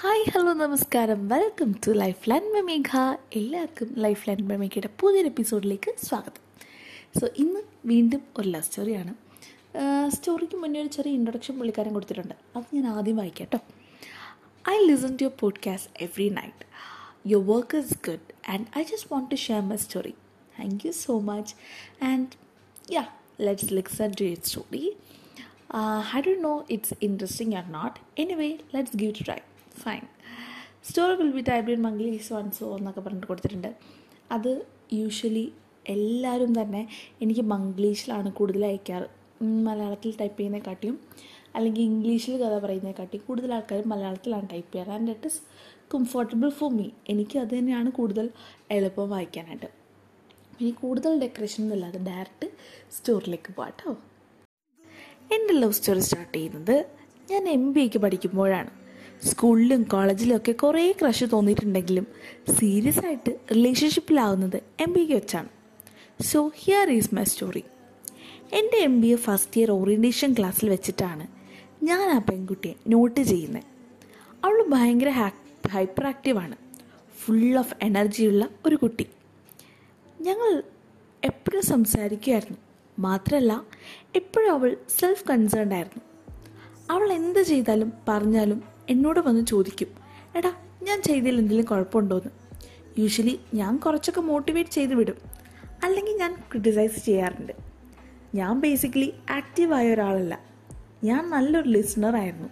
Hi hello നമസ്കാരം. Welcome to life line മെമേഘ എല്ലാവർക്കും ലൈഫ് ലൈൻ മെമേഘയുടെ പുതിയൊരു എപ്പിസോഡിലേക്ക് സ്വാഗതം. സോ ഇന്ന് വീണ്ടും ഒരു ലവ് സ്റ്റോറിയാണ് സ്റ്റോറിക്ക് മുന്നേ ഒരു ചെറിയ ഇൻട്രൊഡക്ഷൻ പുള്ളിക്കാരൻ കൊടുത്തിട്ടുണ്ട്. അത് ഞാൻ ആദ്യം വായിക്കാം കേട്ടോ I listen to your podcast every night your work is good and I just want to share my story thank you so much and yeah let's listen to your story I do know it's interesting or not anyway let's give to try fine story will be type in Manglish one so എന്നൊക്കെ പറഞ്ഞിട്ട് കൊടുത്തിട്ടുണ്ട്. അത് usually എല്ലാവരും തന്നെ എനിക്ക് മംഗ്ലീഷിലാണ് കൂടുതൽ അയക്കാറ്. മലയാളത്തിൽ type ചെയ്യുന്നതിനെക്കാട്ടിയും അല്ലെങ്കിൽ ഇംഗ്ലീഷിൽ കഥ പറയുന്നതിനെക്കാട്ടിയും കൂടുതൽ ആൾക്കാർ മലയാളത്തിലാണ് ടൈപ്പ് ചെയ്യാറ്. And it is comfortable for me എനിക്ക് അത് തന്നെയാണ് കൂടുതൽ എളുപ്പം വായിക്കാനായിട്ട്. ഇനി കൂടുതൽ ഡെക്കറേഷൻ ഒന്നുമില്ലാതെ ഡയറക്റ്റ് സ്റ്റോറിലേക്ക് പോകാം എന്റെ ലവ് സ്റ്റോറി സ്റ്റാർട്ട് ചെയ്യുന്നത് ഞാൻ എം ബി എക്ക് പഠിക്കുമ്പോഴാണ്. സ്കൂളിലും കോളേജിലും ഒക്കെ കുറേ ക്രഷ് തോന്നിയിട്ടുണ്ടെങ്കിലും സീരിയസ് ആയിട്ട് റിലേഷൻഷിപ്പിലാവുന്നത് എം ബി കെ വെച്ചാണ്. So here is my story എന്റെ M B A first year orientation ക്ലാസ്സിൽ വെച്ചിട്ടാണ് ഞാൻ ആ പെൺകുട്ടിയെ നോട്ട് ചെയ്യുന്നത് അവൾ ഭയങ്കര ഹൈപ്പർ ആക്റ്റീവാണ് ഫുൾ ഓഫ് എനർജിയുള്ള ഒരു കുട്ടി. ഞങ്ങൾ എപ്പോഴും സംസാരിക്കുമായിരുന്നു മാത്രമല്ല എപ്പോഴും അവൾ സെൽഫ് കൺസേൺഡ് ആയിരുന്നു. അവൾ എന്ത് ചെയ്താലും പറഞ്ഞാലും എന്നോട് വന്ന് ചോദിക്കും എടാ ഞാൻ ചെയ്തതിൽ എന്തെങ്കിലും കുഴപ്പമുണ്ടോയെന്ന് യൂഷ്വലി ഞാൻ കുറച്ചൊക്കെ മോട്ടിവേറ്റ് ചെയ്ത് വിടും അല്ലെങ്കിൽ ഞാൻ ക്രിട്ടിസൈസ് ചെയ്യാറുണ്ട്. ഞാൻ ബേസിക്കലി ആക്റ്റീവായ ഒരാളല്ല. ഞാൻ നല്ലൊരു ലിസണർ ആയിരുന്നു.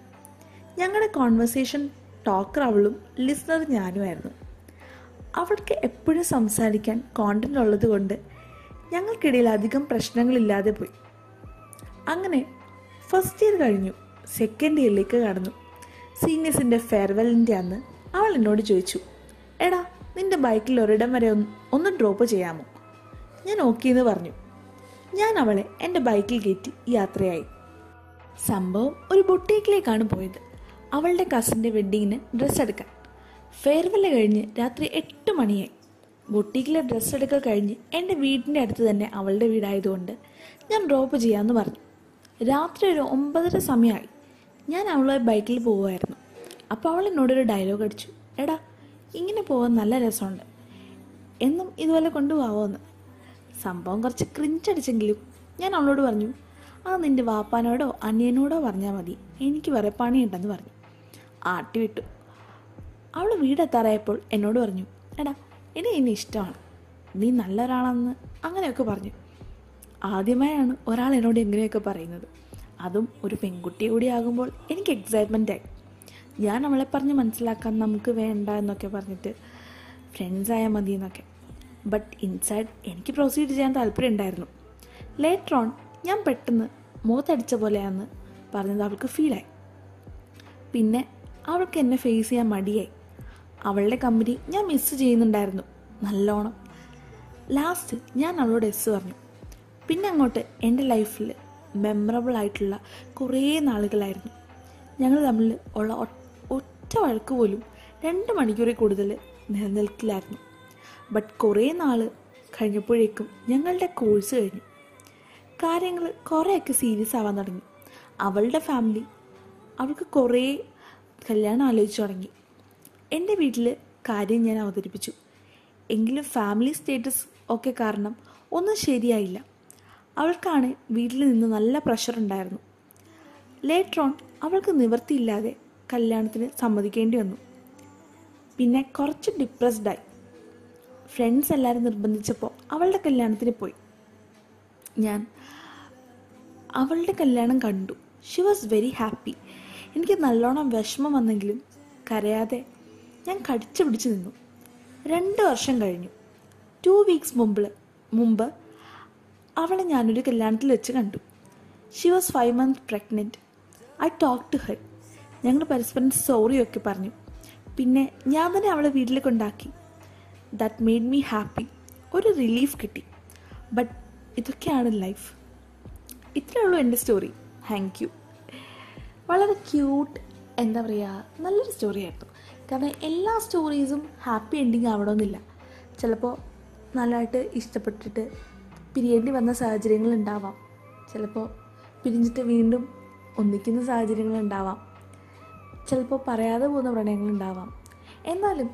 ഞങ്ങളുടെ കോൺവെർസേഷൻ ടോക്കർ അവളും ലിസണർ ഞാനുമായിരുന്നു അവൾക്ക് എപ്പോഴും സംസാരിക്കാൻ കോണ്ടന്റ് ഉള്ളത് കൊണ്ട് ഞങ്ങൾക്കിടയിൽ അധികം പ്രശ്നങ്ങളില്ലാതെ പോയി. അങ്ങനെ ഫസ്റ്റ് ഇയർ കഴിഞ്ഞു സെക്കൻഡ് ഇയറിലേക്ക് കടന്നു. സീനിയേഴ്സിന്റെ ഫെയർവെല്ലിന്റെ അന്ന് അവൾ എന്നോട് ചോദിച്ചു. എടാ നിന്റെ ബൈക്കിൽ ഒരിടം വരെ ഒന്ന് ഡ്രോപ്പ് ചെയ്യാമോ? ഞാൻ ഓക്കെ എന്ന് പറഞ്ഞു. ഞാൻ അവളെ എന്റെ ബൈക്കിൽ കയറ്റി യാത്രയായി. സംഭവം ഒരു ബൊട്ടേക്കിലേക്കാണ് പോയത്. അവളുടെ കസിന്റെ വെഡ്ഡിങ്ങിന് ഡ്രസ്സ് എടുക്കാൻ. ഫെയർവെൽ കഴിഞ്ഞ് രാത്രി എട്ട് മണിയായി. ബൊട്ടീക്കിലെ ഡ്രസ്സ് എടുക്കൽ കഴിഞ്ഞ് എന്റെ വീടിന്റെ അടുത്ത് തന്നെ അവളുടെ വീടായതുകൊണ്ട് ഞാൻ ഡ്രോപ്പ് ചെയ്യാമെന്ന് പറഞ്ഞു. രാത്രി ഒരു ഒമ്പതര സമയമായി. ഞാൻ അവളെ ബൈക്കിൽ പോവുമായിരുന്നു. അപ്പോൾ അവൾ എന്നോടൊരു ഡയലോഗ് അടിച്ചു. എടാ ഇങ്ങനെ പോകാൻ നല്ല രസമുണ്ട്. എന്നും ഇതുപോലെ കൊണ്ടുപോകാമെന്ന് സംഭവം കുറച്ച് ക്രിഞ്ചടിച്ചെങ്കിലും ഞാൻ അവളോട് പറഞ്ഞു ആ നിന്റെ വാപ്പാനോടോ അനിയനോടോ പറഞ്ഞാൽ മതി. എനിക്ക് വേറെ പണിയുണ്ടെന്ന് പറഞ്ഞു. ആട്ടി വിട്ടു. അവൾ വീടെത്താറായപ്പോൾ എന്നോട് പറഞ്ഞു എടാ എന്നെ ഇനി ഇഷ്ടമാണ്. നീ നല്ല ഒരാളാണെന്ന് അങ്ങനെയൊക്കെ പറഞ്ഞു. ആദ്യമായാണ് ഒരാൾ എന്നോട് എങ്ങനെയൊക്കെ പറയുന്നത്. അതും ഒരു പെൺകുട്ടി കൂടി ആകുമ്പോൾ എനിക്ക് എക്സൈറ്റ്മെന്റായി ഞാൻ അവളെ പറഞ്ഞ് മനസ്സിലാക്കാൻ നമുക്ക് വേണ്ട എന്നൊക്കെ പറഞ്ഞിട്ട് ഫ്രണ്ട്സായാൽ മതി എന്നൊക്കെ. ബട്ട് ഇൻസൈഡ് എനിക്ക് പ്രൊസീഡ് ചെയ്യാൻ താല്പര്യം ഉണ്ടായിരുന്നു. ലേറ്റർ ഓൺ ഞാൻ പെട്ടെന്ന് മുഖത്തടിച്ച പോലെയാണെന്ന് പറഞ്ഞത് അവൾക്ക് ഫീലായി പിന്നെ അവൾക്ക് എന്നെ ഫേസ് ചെയ്യാൻ മടിയായി. അവളുടെ കമ്പനി ഞാൻ മിസ് ചെയ്യുന്നുണ്ടായിരുന്നു നല്ലോണം. ലാസ്റ്റ് ഞാൻ അവളോട് എസ് പറഞ്ഞു. പിന്നെ അങ്ങോട്ട് എന്റെ ലൈഫിൽ മെമ്മറബിൾ ആയിട്ടുള്ള കുറേ നാളുകളായിരുന്നു. ഞങ്ങൾ തമ്മിൽ ഉള്ള ഒറ്റ വഴക്ക് പോലും രണ്ട് മണിക്കൂറിൽ കൂടുതൽ നിലനിൽക്കില്ലായിരുന്നു. ബട്ട് കുറേ നാൾ കഴിഞ്ഞപ്പോഴേക്കും ഞങ്ങളുടെ കോഴ്സ് കഴിഞ്ഞു. കാര്യങ്ങൾ കുറേയൊക്കെ സീരിയസ് ആവാൻ തുടങ്ങി. അവളുടെ ഫാമിലി അവൾക്ക് കുറേ കല്യാണം ആലോചിച്ചു തുടങ്ങി. എന്റെ വീട്ടിൽ കാര്യം ഞാൻ അവതരിപ്പിച്ചു. എങ്കിലും ഫാമിലി സ്റ്റേറ്റസ് ഒക്കെ കാരണം ഒന്നും ശരിയായില്ല. അവൾക്കാണ് വീട്ടിൽ നിന്ന് നല്ല പ്രഷർ ഉണ്ടായിരുന്നു. ഓൺ അവൾക്ക് നിവൃത്തിയില്ലാതെ കല്യാണത്തിന് സമ്മതിക്കേണ്ടി വന്നു. പിന്നെ കുറച്ച് ഡിപ്രസ്ഡായി ഫ്രണ്ട്സ് എല്ലാവരും നിർബന്ധിച്ചപ്പോൾ അവളുടെ കല്യാണത്തിന് പോയി. ഞാൻ അവളുടെ കല്യാണം കണ്ടു. ഷി വാസ് വെരി ഹാപ്പി എനിക്ക് നല്ലോണം വിഷമം വന്നെങ്കിലും കരയാതെ ഞാൻ കടിച്ചു പിടിച്ച് നിന്നു. രണ്ട് വർഷം കഴിഞ്ഞു. ടു വീക്സ് മുമ്പ് മുമ്പ് അവളെ ഞാനൊരു കല്യാണത്തിൽ വെച്ച് കണ്ടു. She was five month pregnant I talk to her ഞങ്ങൾ പരസ്പരം സോറിയൊക്കെ പറഞ്ഞു. പിന്നെ ഞാൻ തന്നെ അവളെ വീട്ടിൽ കൊണ്ടാക്കി ദാറ്റ് മെയ്ഡ് മീ ഹാപ്പി ഒരു റിലീഫ് കിട്ടി. ബട്ട് ഇതൊക്കെയാണ് ലൈഫ് ഇത്രയേ ഉള്ളൂ എന്റെ സ്റ്റോറി താങ്ക് യു വളരെ ക്യൂട്ട് എന്താ പറയുക നല്ലൊരു സ്റ്റോറി ആയിരുന്നു. കാരണം എല്ലാ സ്റ്റോറീസും ഹാപ്പി എൻഡിങ് ആവണമെന്നില്ല. ചിലപ്പോൾ നല്ലതായിട്ട് ഇഷ്ടപ്പെട്ടിട്ട് പിരിയേണ്ടി വന്ന സാഹചര്യങ്ങൾ ഉണ്ടാവാം ചിലപ്പോൾ പിരിഞ്ഞിട്ട് വീണ്ടും ഒന്നിക്കുന്ന സാഹചര്യങ്ങൾ ഉണ്ടാവാം ചിലപ്പോൾ പറയാതെ പോകുന്ന പ്രണയങ്ങൾ ഉണ്ടാവാം എന്നാലും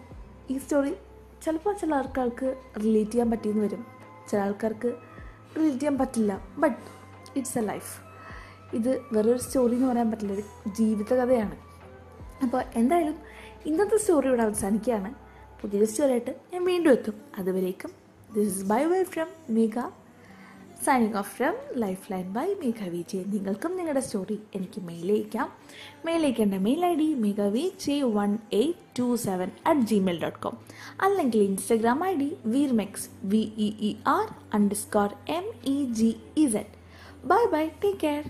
ഈ സ്റ്റോറി ചിലപ്പോൾ ചില ആൾക്കാർക്ക് റിലേറ്റ് ചെയ്യാൻ പറ്റിയെന്ന് വരും. ചില ആൾക്കാർക്ക് റിലേറ്റ് ചെയ്യാൻ പറ്റില്ല. ബട്ട് ഇറ്റ്സ് എ ലൈഫ് ഇത് വെറൊരു സ്റ്റോറി എന്ന് പറയാൻ പറ്റില്ല. ഒരു ജീവിതകഥയാണ് അപ്പോൾ എന്തായാലും ഇന്നത്തെ സ്റ്റോറി ഇവിടെ അവസാനിക്കുകയാണ്. പുതിയ സ്റ്റോറിയായിട്ട് ഞാൻ വീണ്ടും എത്തും. അതുവരേക്കും this is bye bye from Megha signing off from life line by Megha Vijay നിങ്ങൾക്കും നിങ്ങളുടെ സ്റ്റോറി എനിക്ക് മെയിൽ അയക്കാം. Mail I D Megha V J one eight two seven at Gmail dot com അല്ലെങ്കിൽ Instagram I D വീർമെക്സ് V E R underscore M E G E Z bye bye take care